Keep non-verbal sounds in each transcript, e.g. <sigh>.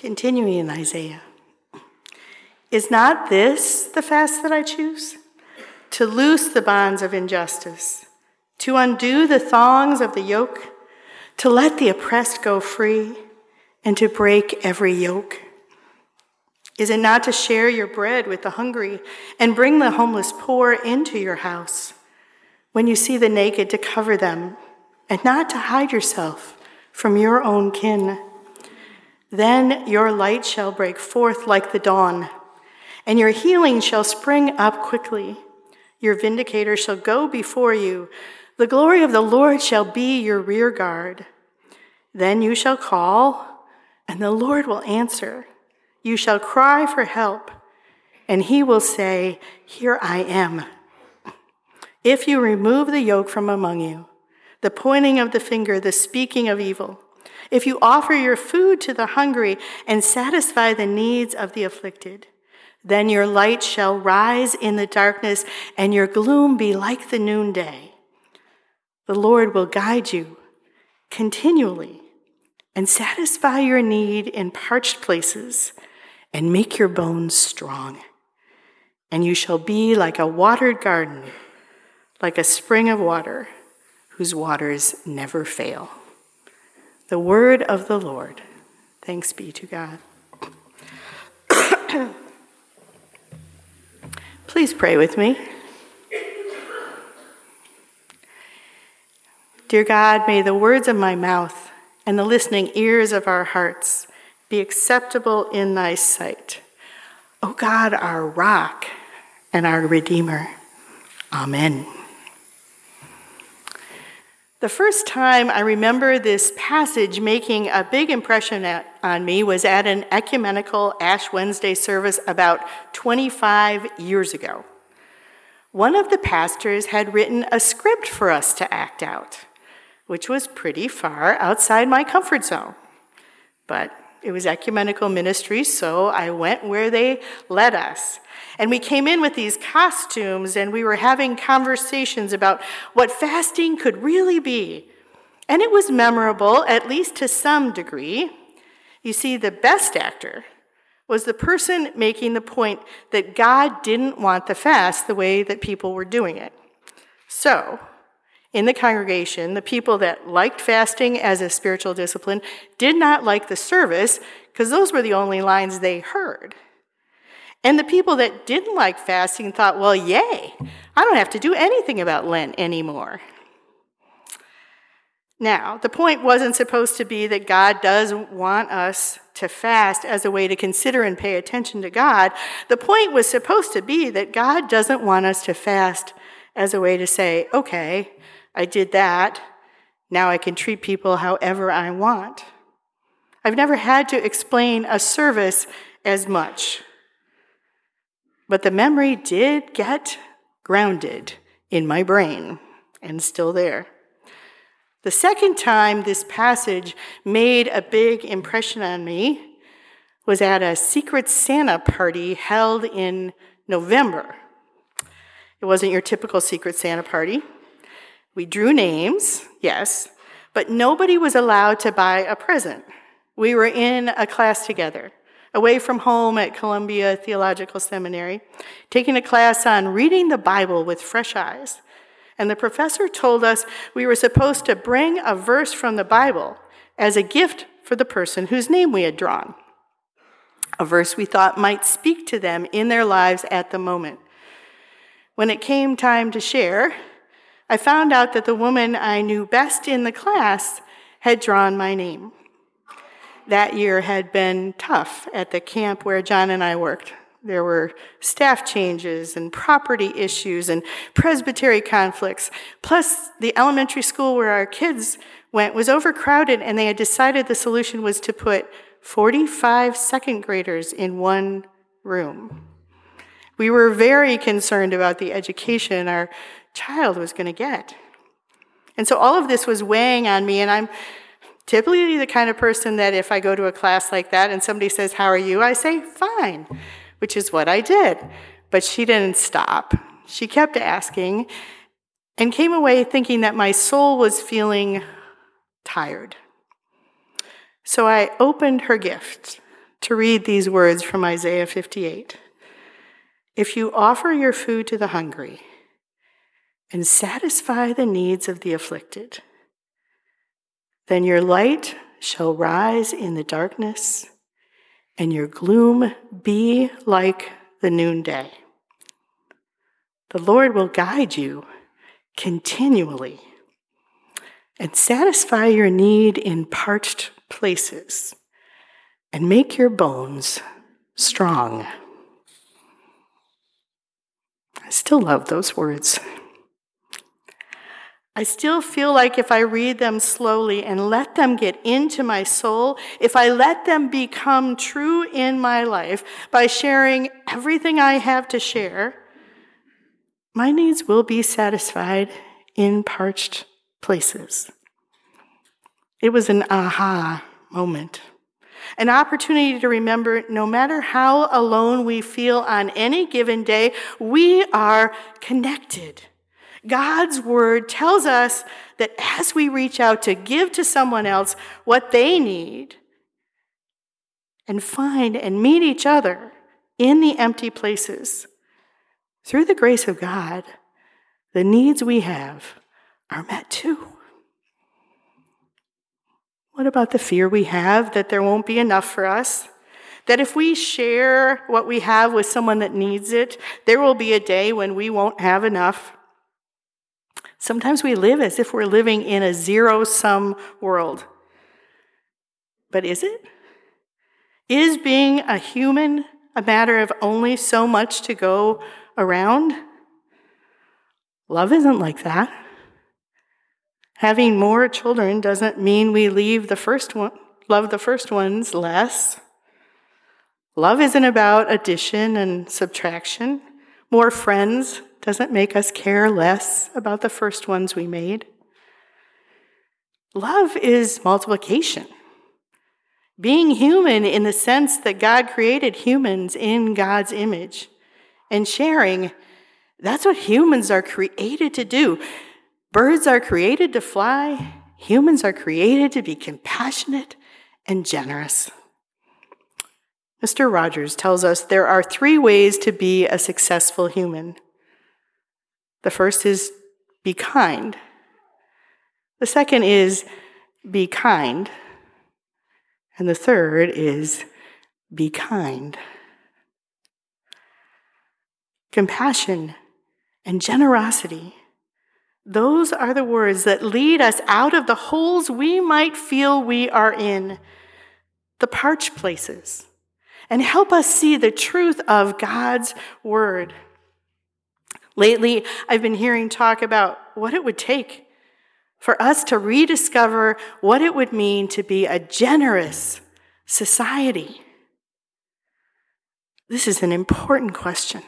Continuing in Isaiah. Is not this the fast that I choose? To loose the bonds of injustice, to undo the thongs of the yoke, to let the oppressed go free, and to break every yoke? Is it not to share your bread with the hungry and bring the homeless poor into your house? When you see the naked, to cover them, and not to hide yourself from your own kin. Then your light shall break forth like the dawn, and your healing shall spring up quickly. Your vindicator shall go before you. The glory of the Lord shall be your rear guard. Then you shall call, and the Lord will answer. You shall cry for help, and he will say, Here I am. If you remove the yoke from among you, the pointing of the finger, the speaking of evil, if you offer your food to the hungry and satisfy the needs of the afflicted, then your light shall rise in the darkness and your gloom be like the noonday. The Lord will guide you continually and satisfy your need in parched places and make your bones strong. And you shall be like a watered garden, like a spring of water whose waters never fail. The word of the Lord. Thanks be to God. <coughs> Please pray with me. Dear God, may the words of my mouth and the listening ears of our hearts be acceptable in thy sight. O God, our rock and our Redeemer. Amen. The first time I remember this passage making a big impression at, on me was at an ecumenical Ash Wednesday service about 25 years ago. One of the pastors had written a script for us to act out, which was pretty far outside my comfort zone. But it was ecumenical ministry, so I went where they led us. And we came in with these costumes and we were having conversations about what fasting could really be. And it was memorable, at least to some degree. You see, the best actor was the person making the point that God didn't want the fast the way that people were doing it. So, in the congregation, the people that liked fasting as a spiritual discipline did not like the service because those were the only lines they heard. And the people that didn't like fasting thought, well, yay, I don't have to do anything about Lent anymore. Now, the point wasn't supposed to be that God does want us to fast as a way to consider and pay attention to God. The point was supposed to be that God doesn't want us to fast as a way to say, okay, I did that. Now I can treat people however I want. I've never had to explain a service as much. But the memory did get grounded in my brain and still there. The second time this passage made a big impression on me was at a Secret Santa party held in November. It wasn't your typical Secret Santa party. We drew names, yes, but nobody was allowed to buy a present. We were in a class together away from home at Columbia Theological Seminary, taking a class on reading the Bible with fresh eyes. And the professor told us we were supposed to bring a verse from the Bible as a gift for the person whose name we had drawn. A verse we thought might speak to them in their lives at the moment. When it came time to share, I found out that the woman I knew best in the class had drawn my name that year had been tough at the camp where John and I worked. There were staff changes and property issues and presbytery conflicts. Plus, the elementary school where our kids went was overcrowded, and they had decided the solution was to put 45 second graders in one room. We were very concerned about the education our child was going to get. And so all of this was weighing on me, and I'm typically the kind of person that if I go to a class like that and somebody says, How are you? I say, Fine, which is what I did. But she didn't stop. She kept asking and came away thinking that my soul was feeling tired. So I opened her gift to read these words from Isaiah 58. If you offer your food to the hungry and satisfy the needs of the afflicted, then your light shall rise in the darkness, and your gloom be like the noonday. The Lord will guide you continually and satisfy your need in parched places and make your bones strong. I still love those words. I still feel like if I read them slowly and let them get into my soul, if I let them become true in my life by sharing everything I have to share, my needs will be satisfied in parched places. It was an aha moment, an opportunity to remember no matter how alone we feel on any given day, we are connected. God's word tells us that as we reach out to give to someone else what they need and find and meet each other in the empty places, through the grace of God, the needs we have are met too. What about the fear we have that there won't be enough for us? That if we share what we have with someone that needs it, there will be a day when we won't have enough? Sometimes we live as if we're living in a zero sum world. But is it? Is being a human a matter of only so much to go around? Love isn't like that. Having more children doesn't mean we leave the first one, love the first ones less. Love isn't about addition and subtraction. More friends doesn't make us care less about the first ones we made. Love is multiplication. Being human in the sense that God created humans in God's image and sharing, that's what humans are created to do. Birds are created to fly, humans are created to be compassionate and generous. Mr. Rogers tells us there are three ways to be a successful human. The first is be kind. The second is be kind. And the third is be kind. Compassion and generosity those are the words that lead us out of the holes we might feel we are in, the parched places, and help us see the truth of God's word. Lately, I've been hearing talk about what it would take for us to rediscover what it would mean to be a generous society. This is an important question.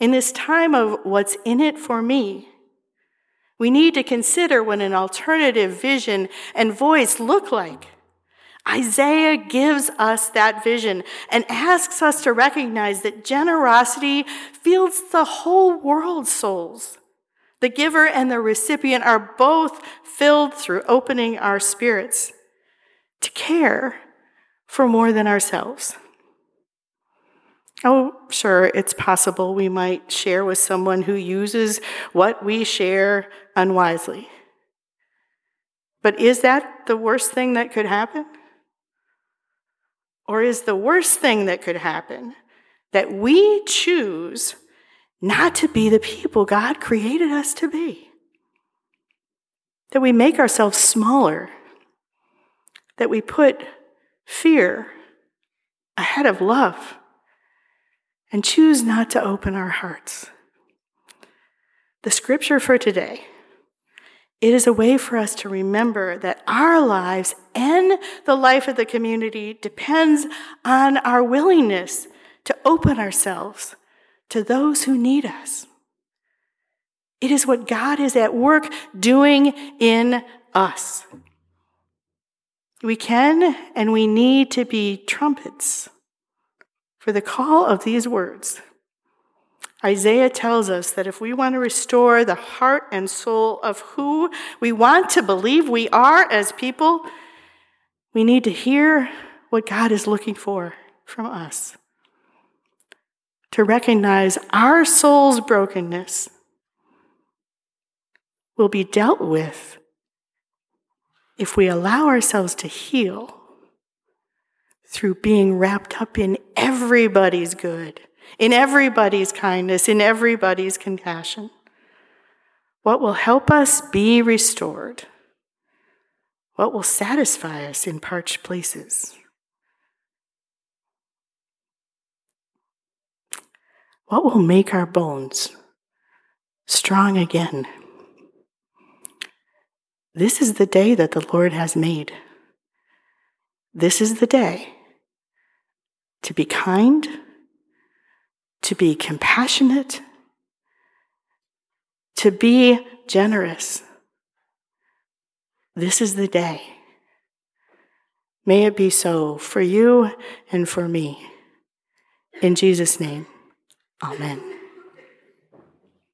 In this time of what's in it for me, we need to consider what an alternative vision and voice look like. Isaiah gives us that vision and asks us to recognize that generosity fills the whole world's souls. The giver and the recipient are both filled through opening our spirits to care for more than ourselves. Oh, sure, it's possible we might share with someone who uses what we share unwisely. But is that the worst thing that could happen? Or is the worst thing that could happen that we choose not to be the people God created us to be? That we make ourselves smaller, that we put fear ahead of love and choose not to open our hearts. The scripture for today, it is a way for us to remember that our lives and the life of the community depends on our willingness to open ourselves to those who need us. It is what God is at work doing in us. We can and we need to be trumpets for the call of these words. Isaiah tells us that if we want to restore the heart and soul of who we want to believe we are as people, we need to hear what God is looking for from us. To recognize our soul's brokenness will be dealt with if we allow ourselves to heal through being wrapped up in everybody's good, in everybody's kindness, in everybody's compassion. What will help us be restored? What will satisfy us in parched places? What will make our bones strong again? This is the day that the Lord has made. This is the day to be kind, to be compassionate, to be generous. This is the day. May it be so for you and for me. In Jesus' name, amen.